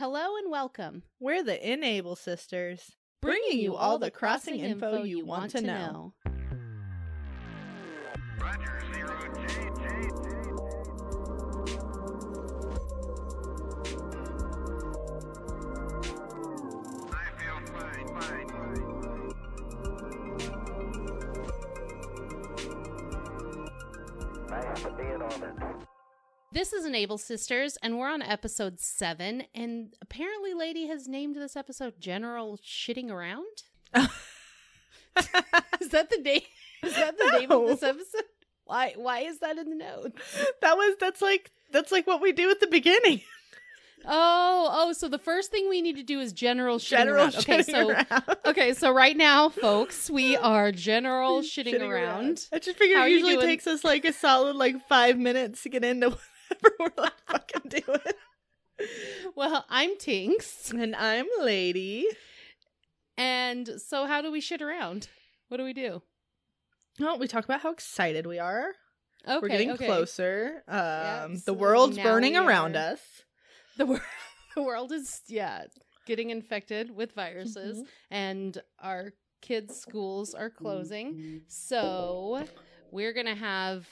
Hello and welcome. We're the Enable Sisters, bringing you all the crossing info you want to know. This is Enable Sisters, and we're on episode seven. And apparently, Lady has named this episode General Shitting Around. is that the name? Is that the name of this episode? Why? Why is that in the notes? that was that's like that's like what we do at the beginning. Oh, oh. So the first thing we need to do is General Shitting General Around. Okay, so around. okay, so right now, folks, we are General Shitting, around. I just figured it usually takes us like a solid like five minutes to get into whatever we're like fucking doing. Well, I'm Tinks, And I'm Lady. and so how do we shit around? What do we do? Well, we talk about how excited we are. Okay, we're getting okay. closer. Um, Yeah, the world's burning around are- us. The world, the world is yeah getting infected with viruses, Mhm. and our kids' schools are closing. So we're gonna have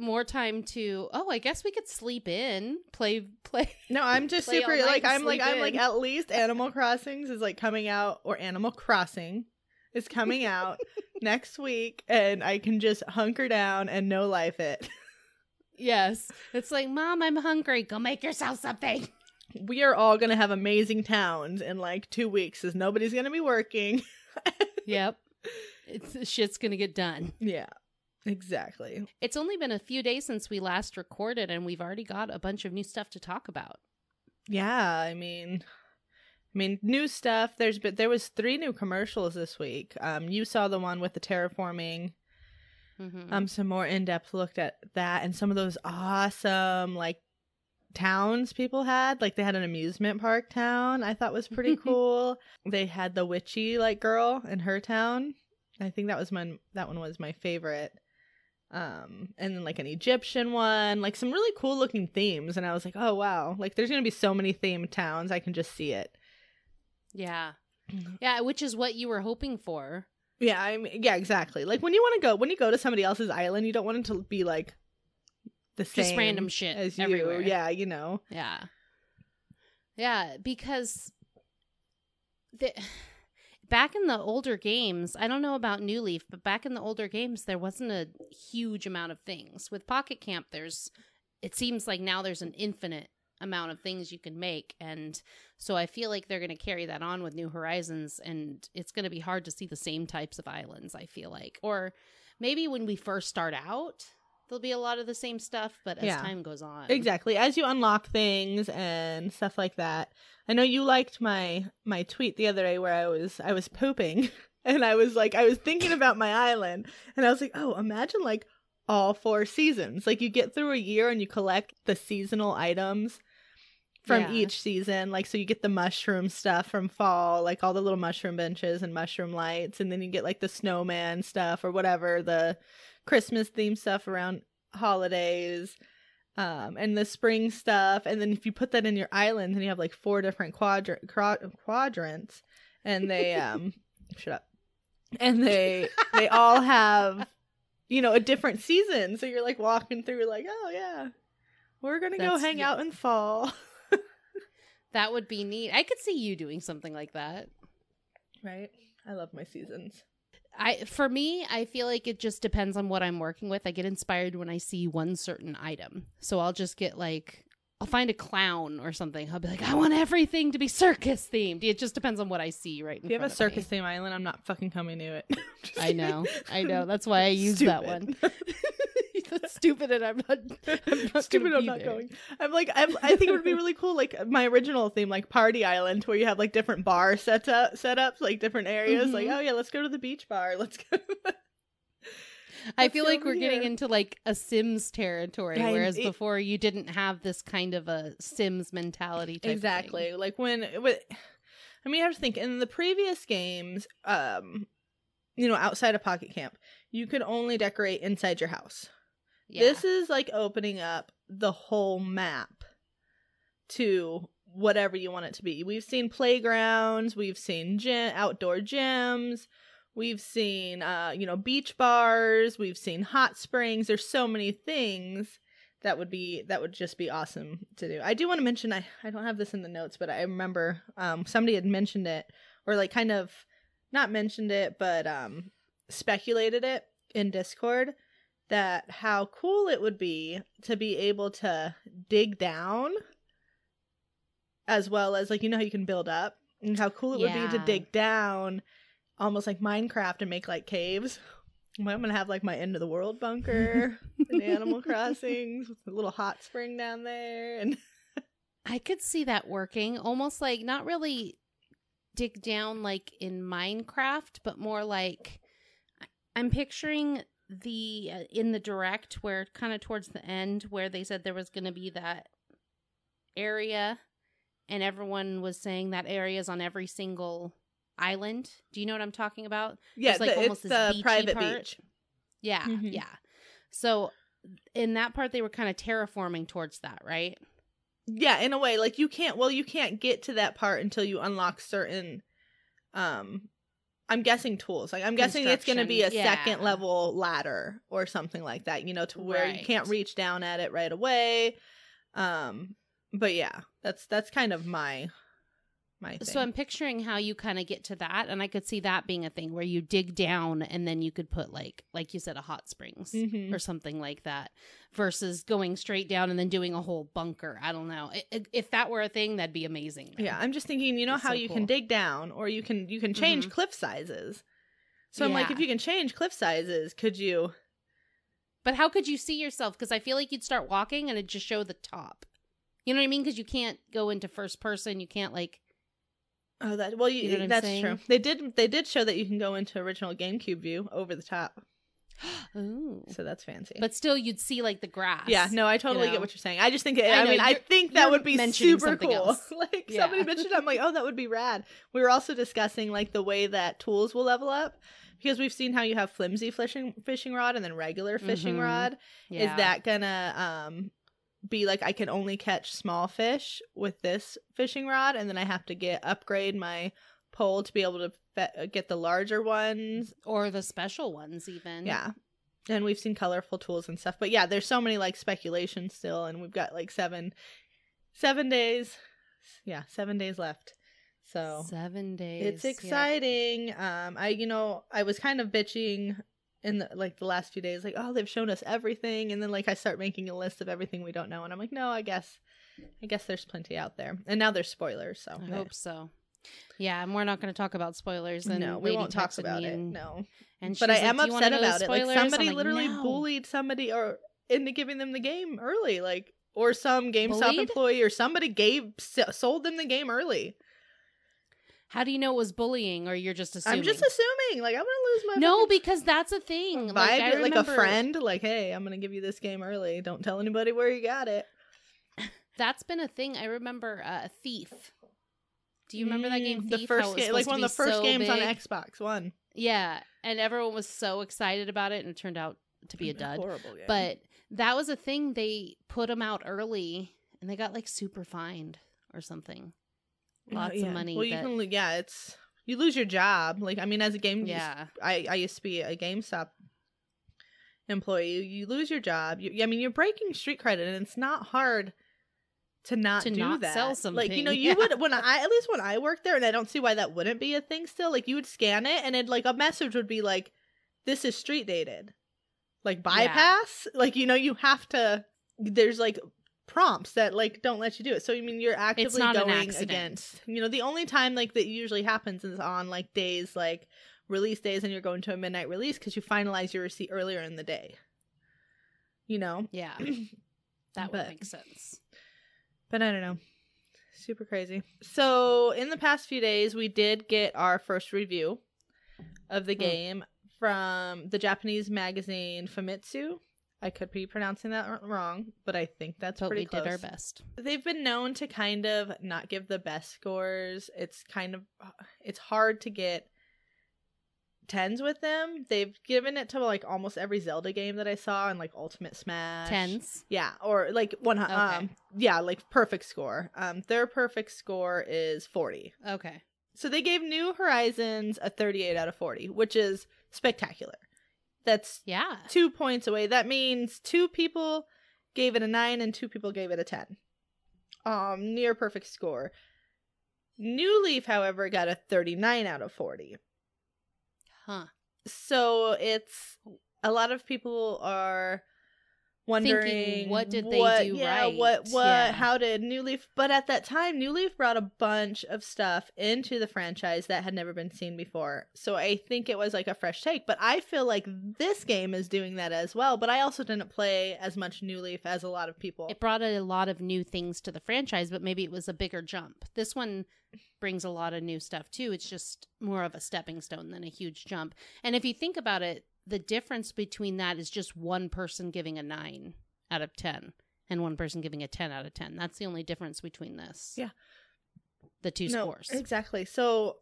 more time to. Oh, I guess we could sleep in, play, play. No, I'm just super like I'm like sleep I'm like at least Animal Crossings is like coming out or Animal Crossing is coming out next week and I can just hunker down and no life it. Yes, it's like, Mom, I'm hungry. Go make yourself something. We are all gonna have amazing towns in like two weeks as nobody's gonna be working. yep, it's shit's gonna get done. yeah. Exactly. It's only been a few days since we last recorded, and we've already got a bunch of new stuff to talk about. Yeah, I mean I mean new stuff. There's been there was three new commercials this week. Um you saw the one with the terraforming Mhm. um some more in-depth looked at that and some of those awesome like towns people had like they had an amusement park town i thought was pretty cool they had the witchy like girl in her town i think that was my that one was my favorite um and then like an egyptian one like some really cool looking themes and i was like oh wow like there's gonna be so many themed towns i can just see it yeah, yeah, which is what you were hoping for. Yeah, I mean, yeah, exactly. Like when you want to go, when you go to somebody else's island, you don't want it to be like the same Just random shit as you. everywhere. Yeah, you know. Yeah. Yeah, because the back in the older games, I don't know about New Leaf, but back in the older games there wasn't a huge amount of things. With Pocket Camp there's it seems like now there's an infinite amount of things you can make and so I feel like they're going to carry that on with New Horizons and it's going to be hard to see the same types of islands, I feel like. Or maybe when we first start out there'll be a lot of the same stuff, but as Yeah. time goes on. Exactly. As you unlock things and stuff like that. I know you liked my my tweet the other day where I was I was pooping and I was like I was thinking about my island and I was like, "Oh, imagine like all four seasons. Like you get through a year and you collect the seasonal items from Yeah. each season. Like so you get the mushroom stuff from fall, like all the little mushroom benches and mushroom lights and then you get like the snowman stuff or whatever, the Christmas themed stuff around holidays um and the spring stuff and then if you put that in your island then you have like four different quadra- quad- quadrants and they um shut up. And they they all have you know a different season. So you're like walking through like oh yeah we're gonna go hang out in fall. That would be neat. I could see you doing something like that. right? I love my seasons I for me, I feel like it just depends on what I'm working with. I get inspired when I see one certain item. So I'll just get like I'll find a clown or something. I'll be like, I want everything to be circus themed. It just depends on what I see right if you have a front of me. circus theme island i'm not fucking coming to it I know. I know. That's why I use that one. Stupid. And I'm not I'm not Stupid, I'm not there. going. I'm like, I'm, I think it would be really cool, like my original theme, like Party Island, where you have like different bar set up, setups, like different areas. Like, Mhm. oh yeah, let's go to the beach bar. Let's go. I Let's feel go like we're getting into like a Sims territory, I- whereas it- before you didn't have this kind of a Sims mentality. Type of thing. exactly. Like when, with, I mean, I have to think in the previous games, um, you know, outside of Pocket Camp, you could only decorate inside your house. Yeah. This is like opening up the whole map to whatever you want it to be. We've seen playgrounds, we've seen gym, outdoor gyms, we've seen uh, you know, beach bars, we've seen hot springs. There's so many things that would be that would just be awesome to do. I do want to mention I I don't have this in the notes, but I remember um somebody had mentioned it or like kind of not mentioned it, but um speculated it in Discord that how cool it would be to be able to dig down as well as like you know how you can build up and how cool it would be to dig down almost like Minecraft and make like caves. I'm gonna have like my end of the world bunker in Animal Crossings with a little hot spring down there and I could see that working almost like not really dig down like in Minecraft, but more like I'm picturing the uh, in the direct where kind of towards the end where they said there was going to be that area and everyone was saying that area is on every single island. Do you know what I'm talking about? yeah, There's, like, the, almost it's this the beachy private part. beach. Yeah, Mhm. yeah. So in that part they were kind of terraforming towards that, right? Yeah, in a way, like you can't. Well, you can't get to that part until you unlock certain. Um, I'm guessing tools. Like I'm guessing it's going to be a Construction, second level ladder or something like that. You know, to where you can't reach down at it right away. Um, but yeah, that's that's kind of my my thing. So I'm picturing how you kind of get to that, and I could see that being a thing where you dig down and then you could put like, like you said, a hot springs Mhm. or something like that, versus going straight down and then doing a whole bunker. I don't know. If that were a thing, that'd be amazing. then. Yeah, I'm just thinking, you know That's how so you cool. can dig down or you can you can change Mhm. cliff sizes. So I'm like if you can change cliff sizes, could you But how could you see yourself? Because I feel like you'd start walking and it'd just show the top. You know what I mean? Because you can't go into first person. You can't like. Oh, that well, you, you know that's saying? true. They did they did show that you can go into original GameCube view over the top. Ooh. So that's fancy. But still, you'd see like the grass. yeah, no, I totally know? get what you're saying. I just think it, I I, know, mean, I think that would be super cool. like Yeah. somebody mentioned, I'm like, oh, that would be rad. We were also discussing like the way that tools will level up because we've seen how you have flimsy fishing fishing rod and then regular fishing Mhm. rod. Yeah. Is that gonna um be like I can only catch small fish with this fishing rod, and then I have to get upgrade my pole to be able to fe- get the larger ones or the special ones even? yeah. And we've seen colorful tools and stuff. But yeah, there's so many like speculations still and we've got like 7 7 days. Yeah, 7 days left. So Seven days. it's yeah. exciting. Um I you know, I was kind of bitching in the, like the last few days like, "Oh, they've shown us everything." And then like I start making a list of everything we don't know and I'm like, "No, I guess I guess there's plenty out there." And now there's spoilers, so I hope so. Yeah, and we're not going to talk about spoilers. And no, we Lady won't talk about it. And, No. and but I am like, "Do you wanna upset about it. Like somebody I'm literally "No." bullied somebody or into giving them the game early, like or some GameStop Bullied? employee or somebody gave sold them the game early. How do you know it was bullying, or you're just assuming? I'm just assuming, like I'm gonna lose my no, because that's a thing. vibe, Like, I like a friend, like hey, I'm gonna give you this game early. Don't tell anybody where you got it. That's been a thing. I remember uh, Thief. Do you remember that game? Mm, Thief? The first How it was game, like one of the first so games on? Xbox One. Yeah, and everyone was so excited about it, and it turned out to be a dud. Horrible game. But that was a thing. They put them out early, and they got like super fined or something. Lots yeah. of money. Well, you that- can. lo- Yeah, it's you lose your job. Like I mean, as a game, yeah, I I used to be a GameStop employee. You, you lose your job. You, I mean, you're breaking street credit, and it's not hard to not To do not that. sell something, Like you know, you yeah. would when I at least when I worked there, and I don't see why that wouldn't be a thing still. Like you would scan it, and it like a message would be like, "This is street dated." Like bypass. Like you know, you have to. There's like prompts that like don't let you do it. So I mean, you're actively not an going accident. against. You know, the only time like that usually happens is on like days like release days, and you're going to a midnight release because you finalize your receipt earlier in the day. You know, yeah, that would make sense. but I don't know. Super crazy. So in the past few days, we did get our first review of the Hmm. game from the Japanese magazine Famitsu. I could be pronouncing that wrong, but I think that's But pretty we close. did our best. They've been known to kind of not give the best scores. It's kind of it's hard to get tens with them. They've given it to like almost every Zelda game that I saw and like Ultimate Smash. Tens. Yeah, or like one Okay. um yeah, like perfect score. Um their perfect score is 40. Okay. So they gave New Horizons a 38 out of 40, which is spectacular. That's Yeah. 2 points away. That means two people gave it a 9 and two people gave it a 10. Um near perfect score. New Leaf however got a 39 out of 40. Huh. So it's a lot of people are wondering what did they what- do yeah, right? What what Yeah. how did New Leaf but at that time New Leaf brought a bunch of stuff into the franchise that had never been seen before. So I think it was like a fresh take, but I feel like this game is doing that as well, but I also didn't play as much New Leaf as a lot of people. It brought a lot of new things to the franchise, but maybe it was a bigger jump. This one brings a lot of new stuff too. It's just more of a stepping stone than a huge jump. And if you think about it, the difference between that is just one person giving a 9 out of 10 and one person giving a 10 out of 10. That's the only difference between this. Yeah. The two No, scores. Exactly. So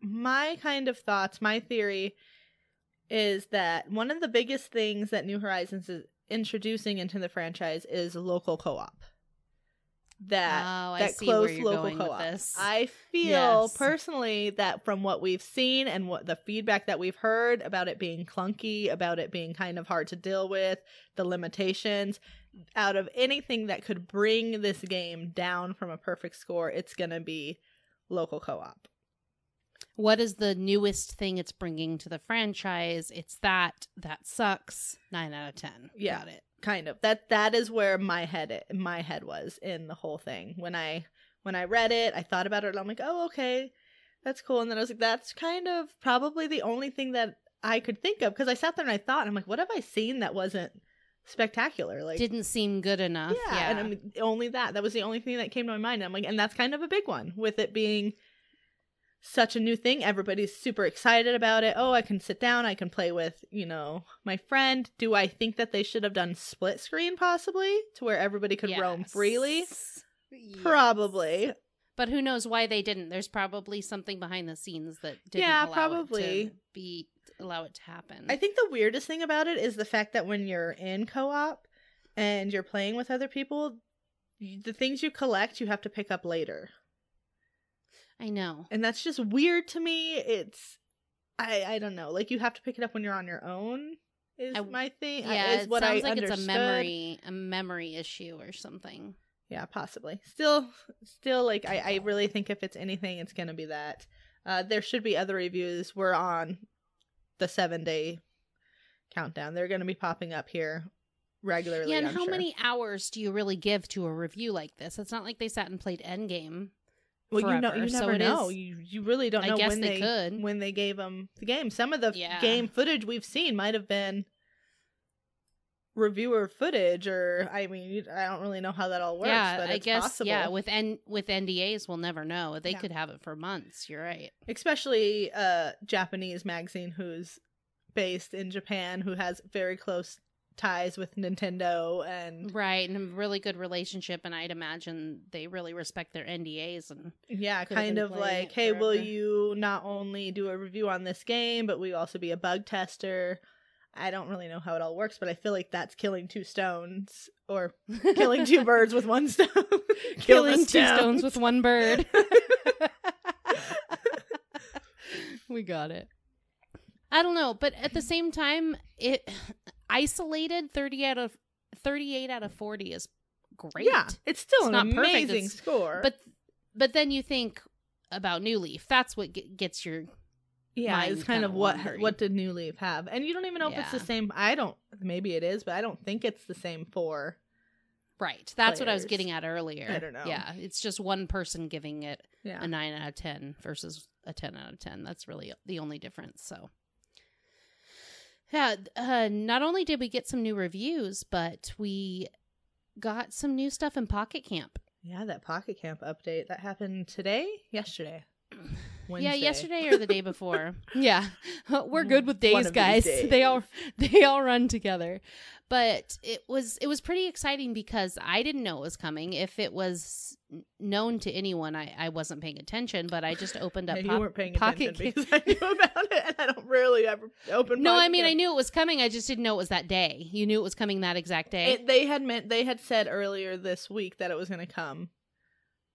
my kind of thoughts, my theory is that one of the biggest things that New Horizons is introducing into the franchise is local co-op. That oh, that close local with co-op. I feel Yes. personally that from what we've seen and what the feedback that we've heard about it being clunky, about it being kind of hard to deal with, the limitations, out of anything that could bring this game down from a perfect score, it's going to be local co-op. what is the newest thing it's bringing to the franchise? It's that. That sucks. 9 out of 10. Yeah. Got it. Kind of that that is where my head my head was in the whole thing when i when i read it i thought about it and i'm like oh okay that's cool and then i was like that's kind of probably the only thing that i could think of because i sat there and i thought and i'm like what have i seen that wasn't spectacular like Didn't seem good enough. yeah, Yeah. and i mean only that that was the only thing that came to my mind and i'm like and that's kind of a big one with it being such a new thing everybody's super excited about it oh i can sit down i can play with you know my friend do i think that they should have done split screen possibly to where everybody could roam freely Yes. probably But who knows why they didn't? There's probably something behind the scenes that didn't Yeah, allow probably. it to be allow it to happen. i think the weirdest thing about it is the fact that when you're in co-op and you're playing with other people the things you collect you have to pick up later I know. and that's just weird to me it's i i don't know like you have to pick it up when you're on your own is I- my thing Yeah, is it what sounds I like it's a memory a memory issue or something. yeah possibly still still like i i really think if it's anything it's gonna be that uh there should be other reviews we're on the seven day countdown they're gonna be popping up here regularly yeah, and I'm how sure. many hours do you really give to a review like this? It's not like they sat and played Endgame. Well you know you never it know is- you you really don't I know when they they, could. when they gave them the game some of the Yeah. game footage we've seen might have been reviewer footage or i mean i don't really know how that all works yeah, but I it's guess possible. yeah, with N with NDAs we'll never know. They Yeah. could have it for months. You're right. especially a Japanese magazine who's based in Japan, who has very close ties with Nintendo, and Right, and a really good relationship and I'd imagine they really respect their NDAs and yeah, kind of like, hey, will you not only do a review on this game, but we also be a bug tester? I don't really know how it all works, but I feel like that's killing two stones or killing two birds with one stone. Killing two stones with one bird. we got it. I don't know, but at the same time, it isolated thirty out of thirty-eight out of forty is great. Yeah, it's still It's an not perfect, amazing it's- score. but but then you think about New Leaf. That's what ge- gets your yeah, it's kind kinda of what wandering. what did New Leaf have, and you don't even know if it's the same. I don't. Maybe it is, but I don't think it's the same for. right. That's what I was getting at earlier. I don't know. Yeah, it's just one person giving it Yeah, a nine out of ten versus a ten out of ten. That's really the only difference. So, yeah. Uh, not only did we get some new reviews, but we got some new stuff in Pocket Camp. yeah. That Pocket Camp update that happened today, yesterday. Wednesday. Yeah, yesterday or the day before. yeah. We're good with days, guys. days. They all they all run together. But it was it was pretty exciting because I didn't know it was coming. If it was known to anyone, I, I wasn't paying attention, but I just opened up Yeah, you weren't paying Pocket attention Ca- because I knew about it, and I don't rarely ever open. No, I mean I knew it was coming. I just didn't know it was that day. You knew it was coming that exact day. It, they had meant they had said earlier this week that it was going to come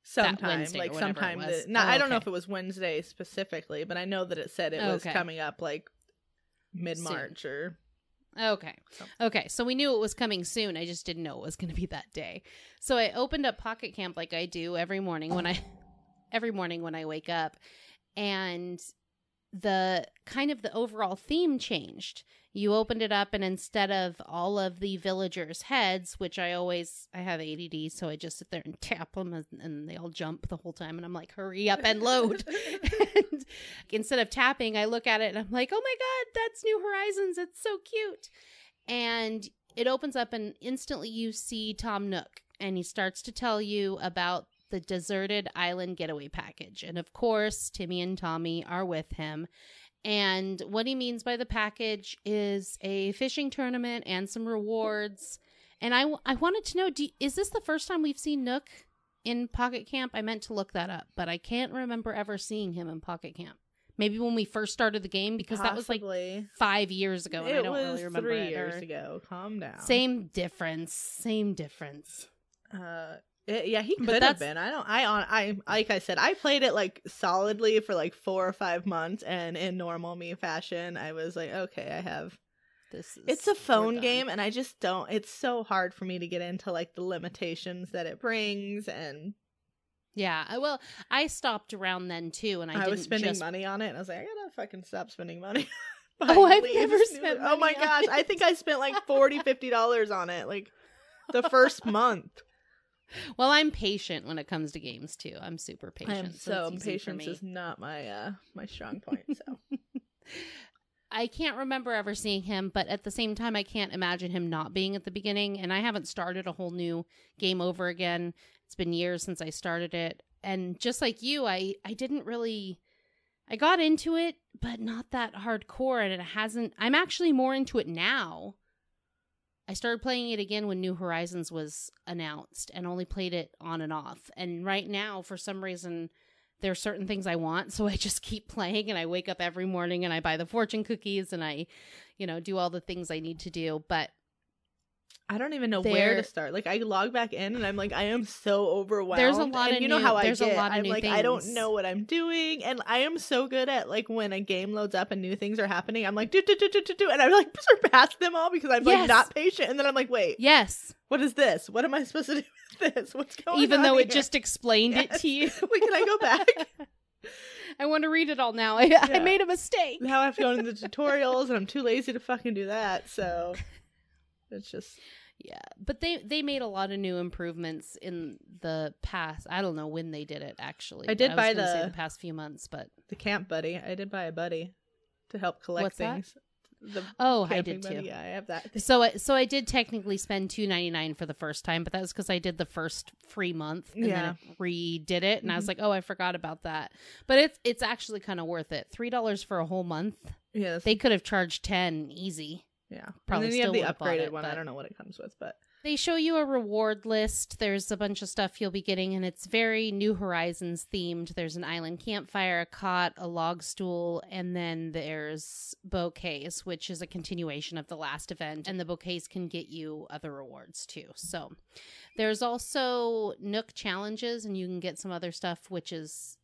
sometime, like sometime. The, not, Oh, I don't know if it was Wednesday specifically, but I know that it said it was Okay. coming up like mid March or Okay. So- Okay. So we knew it was coming soon. I just didn't know it was going to be that day. So I opened up Pocket Camp like I do every morning when I every morning when I wake up and the kind of the overall theme changed. You opened it up and instead of all of the villagers' heads, which I always I have ADD, so I just sit there and tap them and, and they all jump the whole time and I'm like, "Hurry up and load." and instead of tapping, I look at it and I'm like, oh my God, that's New Horizons. It's so cute. And it opens up and instantly you see Tom Nook and he starts to tell you about the deserted island getaway package. And of course, Timmy and Tommy are with him. And what he means by the package is a fishing tournament and some rewards. And I, I wanted to know do, is this the first time we've seen Nook in Pocket Camp? I meant to look that up, but I can't remember ever seeing him in Pocket Camp. Maybe when we first started the game, because that was like five years ago, and I it don't was really remember three years ago. Calm down. Same difference. Same difference. Uh, it- yeah, he could have been. I don't. I on. I like I said. I played it like solidly for like four or five months, and in normal me fashion, I was like, okay, I have. This is It's a phone game, and I just don't. It's so hard for me to get into like the limitations that it brings, and Yeah. Well, I stopped around then too, and I, I, didn't was spending just money on it, and I was like, I gotta fucking stop spending money. Oh, I've never spent Oh my gosh, it. I think I spent like 40 50 dollars on it, like the first month. Well, I'm patient when it comes to games too. I'm super patient. I am so so it's easy for patience is not my uh my strong point. So I can't remember ever seeing him, but at the same time, I can't imagine him not being at the beginning. And I haven't started a whole new game over again. It's been years since I started it, and just like you, I I didn't really. I got into it, but not that hardcore, and it hasn't. I'm actually more into it now. I started playing it again when New Horizons was announced, and only played it on and off. And right now, for some reason, there are certain things I want, so I just keep playing and I wake up every morning and I buy the fortune cookies and I, you know, do all the things I need to do. But I don't even know where to start. Like I log back in and I'm like, I am so overwhelmed. There's a lot and of you know new- how I there's a get. lot of I'm like, I don't know what I'm doing, and I am so good at like when a game loads up and new things are happening. I'm like, do do do do do do, and I like surpass them all because I'm Yes. like not patient, and then I'm like, wait, yes, what is this? What am I supposed to do with this? What's going on? even though it just explained it to you. Wait, can I go back? I want to read it all now. I, I made a mistake. now I have to go into the tutorials, and I'm too lazy to fucking do that. So it's just Yeah, but they they made a lot of new improvements in the past. I don't know when they did it actually. I did was buy the- the past few months, but the camp buddy. I did buy a buddy to help collect What's that? things. The oh, I did buddy, too. Yeah, I have that. So I so I did technically spend two ninety nine for the first time, but that was because I did the first free month and Yeah. then it redid it, and I was Mhm. like, oh, I forgot about that. But it's it's actually kind of worth it. Three dollars for a whole month. Yeah, They could have charged ten easy. Yeah. probably and then you have still the upgraded it, one. I don't know what it comes with, but They show you a reward list. There's a bunch of stuff you'll be getting, and it's very New Horizons themed. There's an island campfire, a cot, a log stool, and then there's bouquets, which is a continuation of the last event. And the bouquets can get you other rewards too. So there's also Nook challenges, and you can get some other stuff, which is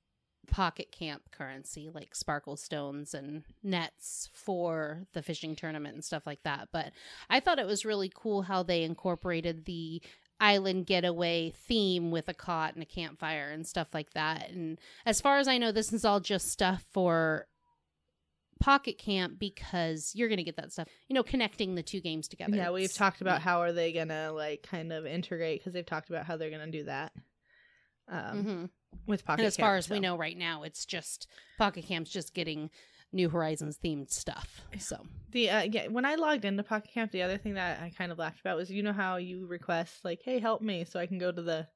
pocket camp currency like sparkle stones and nets for the fishing tournament and stuff like that but I thought it was really cool how they incorporated the island getaway theme with a cot and a campfire and stuff like that. And as far as I know, this is all just stuff for Pocket Camp because you're going to get that stuff, you know, connecting the two games together. yeah, we've talked about how are they gonna like kind of integrate because they've talked about how they're gonna do that. Um, Mhm. With pocket. And as far as we know right now, it's just Pocket Camp's just getting New Horizons themed stuff. So The uh, yeah, when I logged into Pocket Camp, the other thing that I kind of laughed about was you know how you request like, "Hey, help me," so I can go to the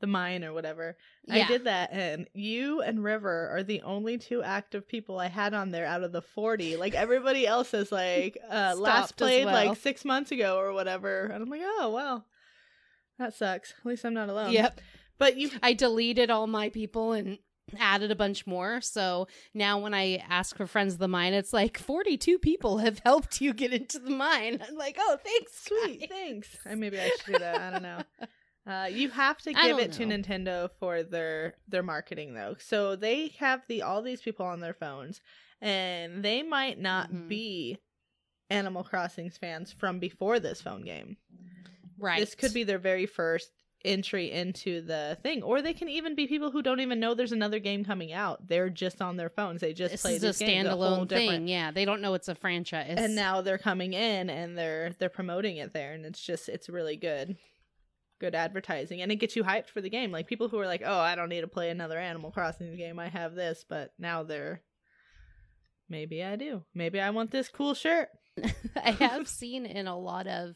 the mine or whatever. I did that, and you and River are the only two active people I had on there out of the forty. Like everybody else is like uh, last played well. like six months ago or whatever, and I'm like, oh well, that sucks. At least I'm not alone. Yep. But you, I deleted all my people and added a bunch more. So now when I ask for friends of the mine, it's like 42 people have helped you get into the mine. I'm like, oh, thanks. sweet, guys." thanks. Uh, maybe I should do that. I don't know. Uh, you have to give don't it to. Nintendo for their their marketing though. So they have the all these people on their phones, and they might not Mhm. be Animal Crossing's fans from before this phone game. Right. This could be their very first entry into the thing, or they can even be people who don't even know there's another game coming out. They're just on their phones. They just this play is a these standalone different- thing. Yeah, they don't know it's a franchise. and now they're coming in and they're they're promoting it there and it's just it's really good good advertising and it gets you hyped for the game like people who are like oh i don't need to play another animal crossing game i have this but now they're maybe i do maybe i want this cool shirt I have seen in a lot of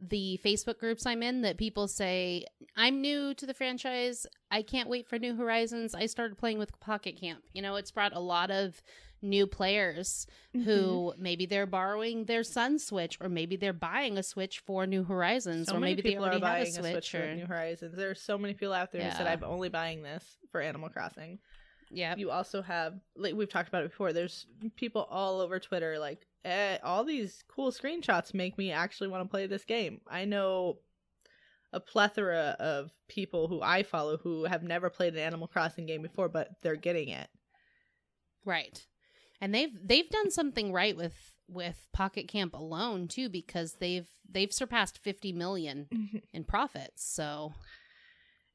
the Facebook groups I'm in that people say, I'm new to the franchise. I can't wait for New Horizons. I started playing with Pocket Camp. You know, it's brought a lot of new players Mm-hmm. who maybe they're borrowing their son's Switch or maybe they're buying a Switch for New Horizons so or maybe they people already are have buying a a Switch. switch for new horizons there's so many people out there who said i'm only buying this for animal crossing yeah. you also have like we've talked about it before there's people all over twitter like eh, all these cool screenshots make me actually want to play this game i know a plethora of people who i follow who have never played an animal crossing game before but they're getting it Right. And they've they've done something right with with Pocket Camp alone too because they've they've surpassed 50 million in profits. So,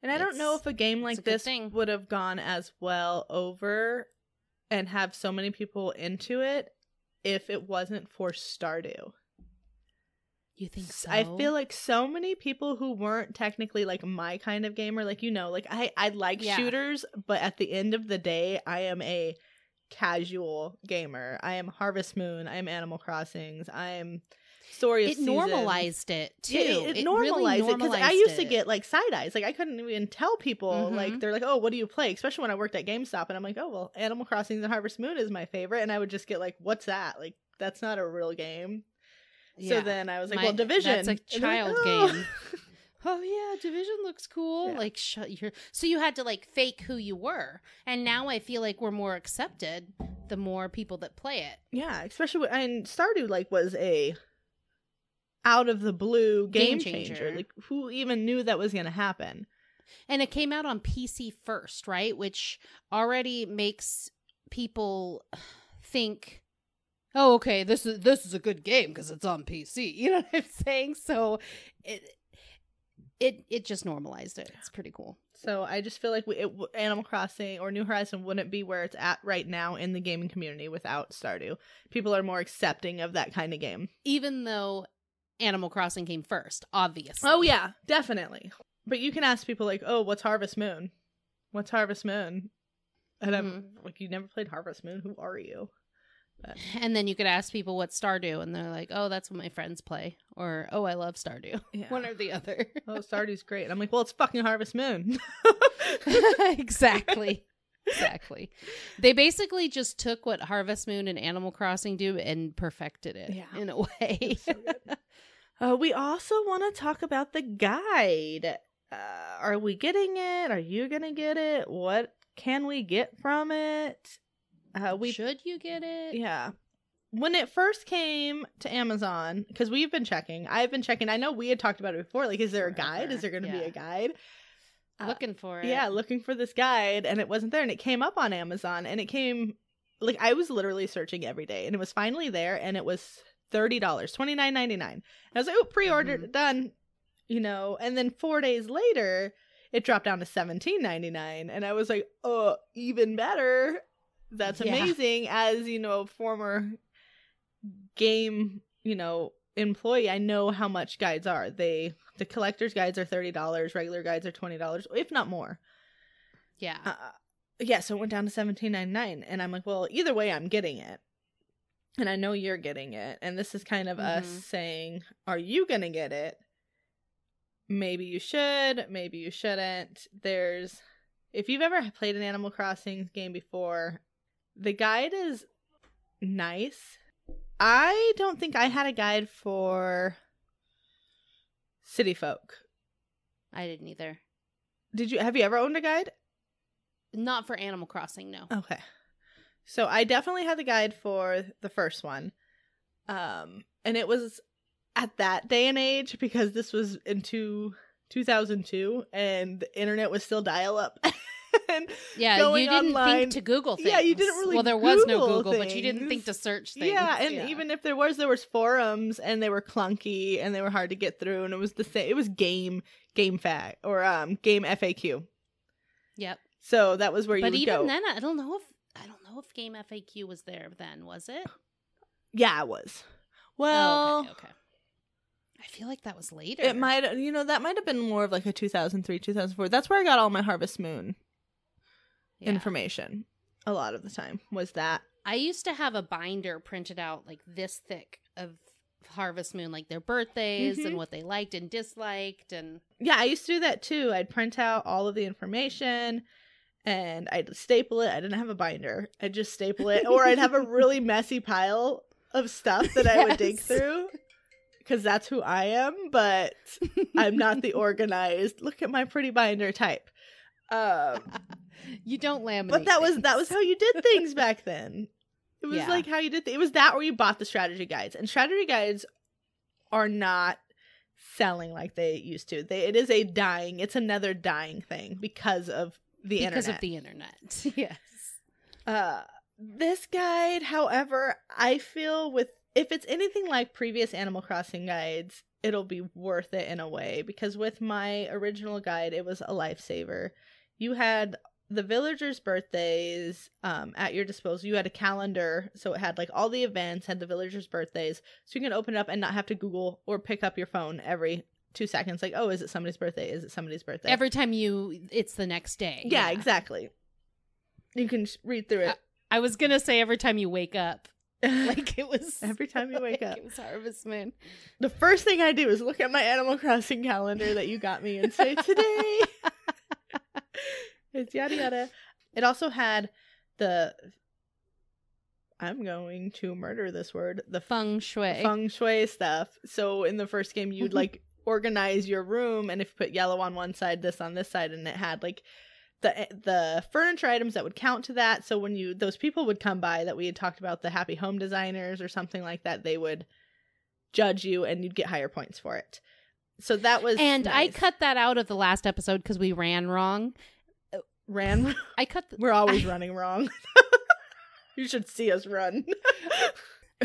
and i don't know if a game like a this would have gone as well over and have so many people into it if it wasn't for stardew you think so? I feel like so many people who weren't technically like my kind of gamer, like you know, like I I like Yeah. shooters, but at the end of the day, I am a casual gamer. I am Harvest Moon. I am Animal Crossings. I am Story it normalized it too. Yeah, It, it, really normalized it because I used to get like side eyes. Like I couldn't even tell people. Like Mhm. they're like, "Oh, what do you play?" Especially when I worked at GameStop, and I'm like, "Oh, well, Animal Crossing and Harvest Moon is my favorite," and I would just get like, "What's that?" Like that's not a real game. So then I was like, My- well, Division. that's a child "Oh." game. Oh yeah, Division looks cool. Yeah. Like shut your so you had to like fake who you were. And now I feel like we're more accepted the more people that play it. yeah, especially when, and Stardew like was a out of the blue game, Game changer. changer. Like who even knew that was going to happen? And it came out on PC first, right? Which already makes people think, "Oh, okay, this is this is a good game because it's on PC." You know what I'm saying? So it it it just normalized it. It's pretty cool. So I just feel like we, it, Animal Crossing or New Horizon wouldn't be where it's at right now in the gaming community without Stardew. People are more accepting of that kind of game. Even though Animal Crossing came first, obviously. Oh yeah, definitely. But you can ask people like, "Oh, what's Harvest Moon? What's Harvest Moon?" And I'm Mm-hmm. like, "You never played Harvest Moon? Who are you?" But And then you could ask people what Stardew, and they're like, "Oh, that's what my friends play," or "Oh, I love Stardew." Yeah. One or the other. oh, Stardew's great. And I'm like, "Well, it's fucking Harvest Moon." exactly. Exactly. They basically just took what Harvest Moon and Animal Crossing do and perfected it Yeah. in a way. So uh, we also want to talk about the guide. Uh, are we getting it? Are you gonna get it? What can we get from it? Uh, we Should you get it? Yeah. When it first came to Amazon, because we've been checking, I've been checking. I know we had talked about it before. Like, is there a guide? Is there going to be a guide? Uh, Looking for it. Yeah, looking for this guide, and it wasn't there. And it came up on Amazon, and it came like I was literally searching every day, and it was finally there, and it was thirty dollars, twenty nine ninety nine. I was like, oh, pre ordered, Mhm. done, you know. And then four days later, it dropped down to seventeen ninety nine, and I was like, oh, even better. That's Yeah. amazing. As you know, former game, you know, employee, I know how much guides are. They the collector's guides are thirty dollars, regular guides are twenty dollars, if not more. Yeah. Uh, yeah, so it went down to seventeen ninety nine, and I'm like, well, either way, I'm getting it, and I know you're getting it, and this is kind of us Mhm. saying, are you gonna get it? maybe you should, maybe you shouldn't. There's if you've ever played an Animal Crossing game before, the guide is nice. I don't think I had a guide for City Folk. I didn't either. Did you have you ever owned a guide? Not for Animal Crossing, no. Okay. So I definitely had the guide for the first one. Um and it was at that day and age because this was in two, 2002 and the internet was still dial up. Yeah, you didn't online- think to Google things. Yeah, you didn't really Well, there was no Google Google, but you didn't think to search things. yeah, and even if there was there was forums and they were clunky and they were hard to get through and it was the same it was game game fact or um game FAQ. Yep. So that was where you But even go. then, I don't know if I don't know if Game FAQ was there then. Was it? yeah, it was. Oh, Well, okay, okay. I feel like that was later. It might, you know, that might have been more of like a 2003, 2004. That's where I got all my Harvest Moon Yeah. information. A lot of the time was that. I used to have a binder printed out like this thick of Harvest Moon, like their birthdays Mhm. and what they liked and disliked, and Yeah, I used to do that too. I'd print out all of the information and I'd staple it. I didn't have a binder. I'd just staple it, or I'd have a really messy pile of stuff that I would dig through because that's who I am. But I'm not the organized. Look at my pretty binder type. Um, you don't laminate. but that was that was how you did things back then it was Yeah. like how you did th- it was that where you bought the strategy guides and strategy guides are not selling like they used to they it is a dying it's another dying thing because of the because internet Because of the internet. yes. uh this guide however i feel with if it's anything like previous animal crossing guides it'll be worth it in a way because with my original guide it was a lifesaver you had the villagers birthdays um, at your disposal. You had a calendar so it had like all the events had the villagers birthdays. So you can open it up and not have to google or pick up your phone every two seconds like oh is it somebody's birthday? Is it somebody's birthday? Every time you, it's the next day. yeah, exactly. You can read through it. I was gonna say every time you wake up, like it was Every time you wake like up. It was Harvest Moon. The first thing I do is look at my Animal Crossing calendar that you got me and say, today it's yada yada. It also had the, I'm going to murder this word, the Feng shui. feng shui stuff. So in the first game, you'd like organize your room, and if you put yellow on one side, this on this side, and it had like the eh, the furniture items that would count to that. So when you those people would come by that we had talked about, the happy home designers or something like that, they would judge you, and you'd get higher points for it. So that was and I cut that out of the last episode because we ran wrong. Ran. I cut the, We're always I- running wrong. you should see us run.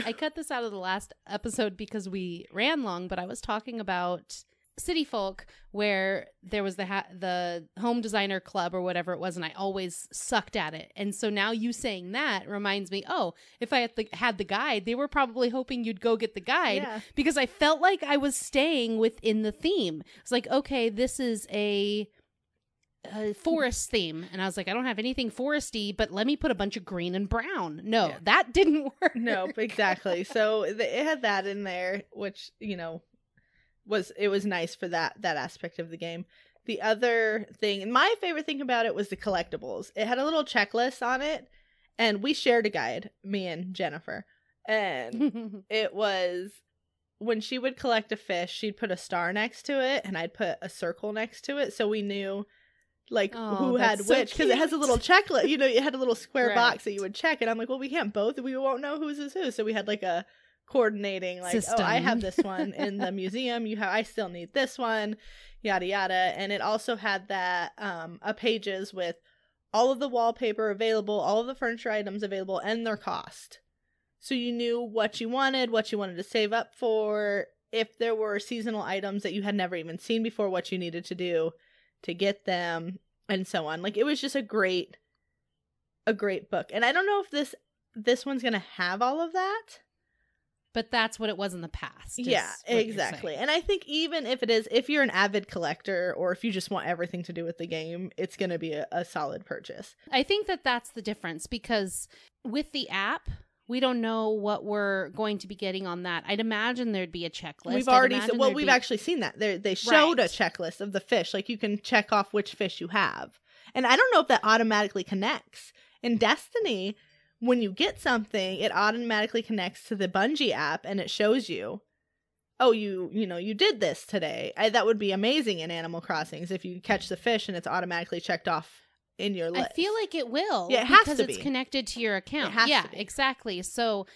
I cut this out of the last episode because we ran long, but I was talking about City Folk where there was the ha- the home designer club or whatever it was and I always sucked at it. And so now you saying that reminds me, oh, if I had the, had the guide, they were probably hoping you'd go get the guide Yeah. because I felt like I was staying within the theme. It's like, okay, this is a a forest theme and i was like i don't have anything foresty but let me put a bunch of green and brown. No Yeah. that didn't work. Nope exactly. So it had that in there which you know was it was nice for that that aspect of the game. The other thing and my favorite thing about it was the collectibles. It had a little checklist on it and we shared a guide me and jennifer and it was when she would collect a fish she'd put a star next to it and i'd put a circle next to it so we knew like Oh, who had so which because it has a little checklist you know it had a little square Right. box that you would check and i'm like well we can't both we won't know whose is who so we had like a coordinating like oh i have this one in the museum you have i still need this one yada yada. And it also had that um a pages with all of the wallpaper available all of the furniture items available and their cost. So you knew what you wanted what you wanted to save up for if there were seasonal items that you had never even seen before what you needed to do to get them and so on. Like it was just a great a great book. And i don't know if this this one's gonna have all of that. But that's what it was in the past. yeah exactly. and i think even if it is if you're an avid collector or if you just want everything to do with the game it's gonna be a, a solid purchase. I think that that's the difference because with the app, we don't know what we're going to be getting on that. I'd imagine there'd be a checklist. we've already well we've be- actually seen that. They they showed a checklist of the fish. Like you can check off which fish you have. And i don't know if that automatically connects. In destiny when you get something it automatically connects to the bungie app and it shows you oh you you know you did this today. I, that would be amazing in animal crossings if you catch the fish and it's automatically checked off in your list I feel like it will. Yeah, it has because to it's connected to your account. has yeah, to be. exactly. So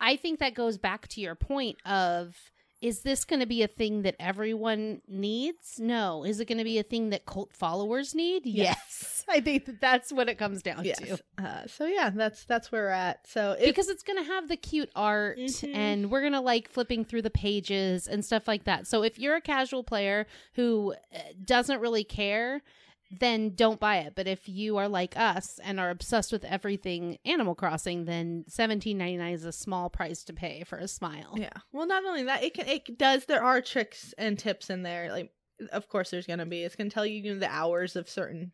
I think that goes back to your point of is this going to be a thing that everyone needs? No. Is it going to be a thing that cult followers need? Yes. I think that that's what it comes down yes to. uh, so yeah that's that's where we're at so Because it's going to have the cute art Mhm. and we're going to like flipping through the pages and stuff like that. So if you're a casual player who uh, doesn't really care, then don't buy it. But if you are like us and are obsessed with everything Animal Crossing, then seventeen ninety nine is a small price to pay for a smile. Yeah. Well, not only that, it can it does. There are tricks and tips in there. Like, of course, there's gonna be. It's gonna tell you, you know, the hours of certain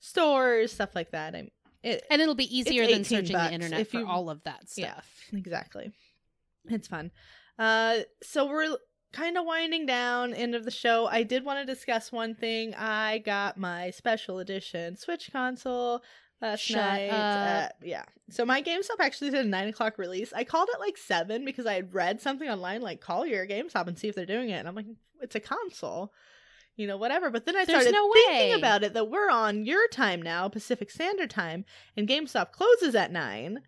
stores, stuff like that. I it And it'll be easier than searching the internet if for you- all of that stuff. Yeah. stuff. exactly. It's fun. Uh, so we're kind of winding down. End of the show. I did want to discuss one thing. I got my special edition Switch console. Last Shut night. Uh, yeah. So my GameStop actually did a nine o'clock release. I called it like seven because I had read something online like call your GameStop and see if they're doing it. And I'm like, it's a console, you know, whatever. But then I There's started no thinking about it that we're on your time now, Pacific Standard Time, and GameStop closes at nine.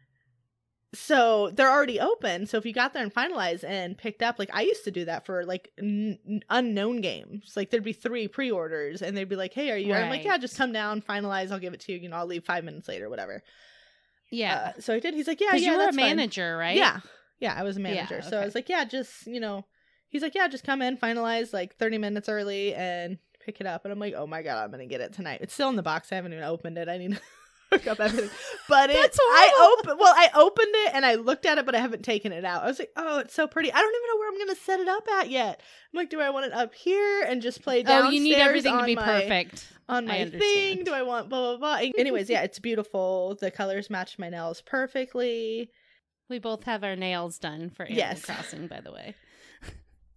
So they're already open. So if you got there and finalized and picked up, like I used to do that for like n- unknown games. Like there'd be three pre-orders, and they'd be like, "Hey, are you?" I'm like, "Yeah, just come down, finalize. I'll give it to you. You know, I'll leave five minutes later, whatever." Yeah. Uh, so I did. He's like, "Yeah, yeah, you were a that's fine." manager, right? Yeah, yeah, I was a Yeah, manager. So I was like, "Yeah, just you know," he's like, "Yeah, just come in, finalize like 30 minutes early, and pick it up." And I'm like, "Oh my god, I'm gonna get it tonight. It's still in the box. I haven't even opened it. I need." up everything, but it. I opened. Well, I opened it and I looked at it, but I haven't taken it out. I was like, "Oh, it's so pretty." I don't even know where I'm gonna set it up at yet. I'm like, "Do I want it up here and just play downstairs?" Oh, you need everything to be my- perfect. on my thing? Do I want blah blah blah? Anyways, yeah, it's beautiful. The colors match my nails perfectly. We both have our nails done for Animal Yes. Crossing, by the way.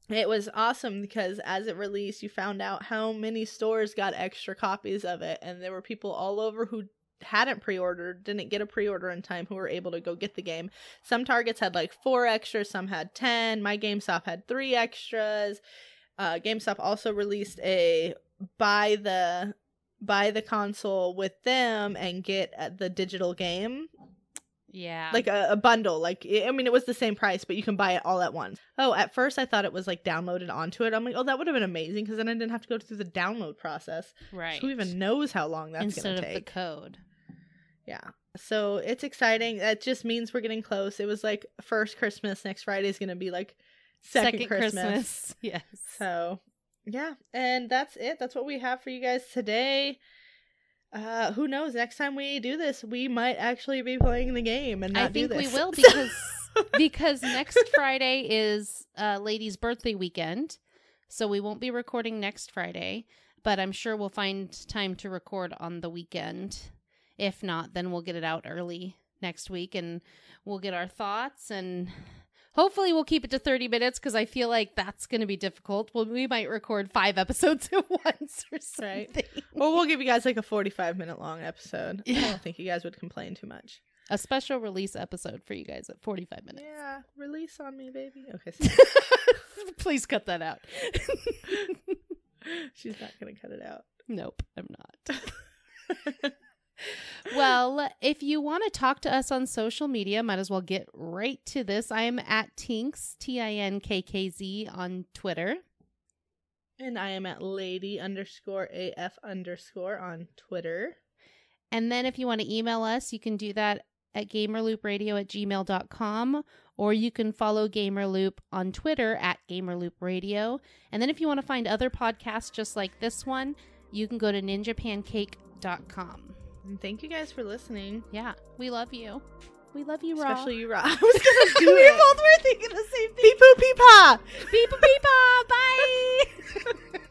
It was awesome because as it released, you found out how many stores got extra copies of it, and there were people all over who hadn't pre-ordered, didn't get a pre-order in time, who were able to go get the game. Some Targets had like four extras, some had ten. My GameStop had three extras. Uh, GameStop also released a buy the buy the console with them and get uh, the digital game Yeah. like a, a bundle like i I mean it was the same price but you can buy it all at once oh at first i thought it was like downloaded onto it i'm like oh that would have been amazing because then i didn't have to go through the download process right. who even knows how long that's Instead gonna take of the code. Yeah. So it's exciting. That just means we're getting close. It was like first christmas next friday is gonna be like second, christmas. Yes. so yeah. And that's it. That's what we have for you guys today. Uh who knows? Next time we do this we might actually be playing the game and not I think we will because because next Friday is uh lady's birthday weekend. So we won't be recording next Friday, but I'm sure we'll find time to record on the weekend. If not, then we'll get it out early next week and we'll get our thoughts and hopefully we'll keep it to 30 minutes because I feel like that's going to be difficult. Well, we might record five episodes at once or something. Right. Well, we'll give you guys like a 45 minute long episode. I don't think you guys would complain too much. A special release episode for you guys at 45 minutes. Yeah, release on me, baby. Okay, Please cut that out. she's not going to cut it out. Nope, I'm not. well, if you want to talk to us on social media, might as well get right to this. I am at Tinks, T I N K K Z, on Twitter. And I am at lady underscore AF underscore on Twitter. And then if you want to email us, you can do that at gamerloopradio at gmail.com or you can follow Gamerloop on Twitter at gamerloopradio. And then if you want to find other podcasts just like this one, you can go to ninjapancake.com. And thank you guys for listening. Yeah, we love you. We love you, Rob. Especially you, Rob. I was gonna do we both were thinking the same thing. Beep peep beep Bye.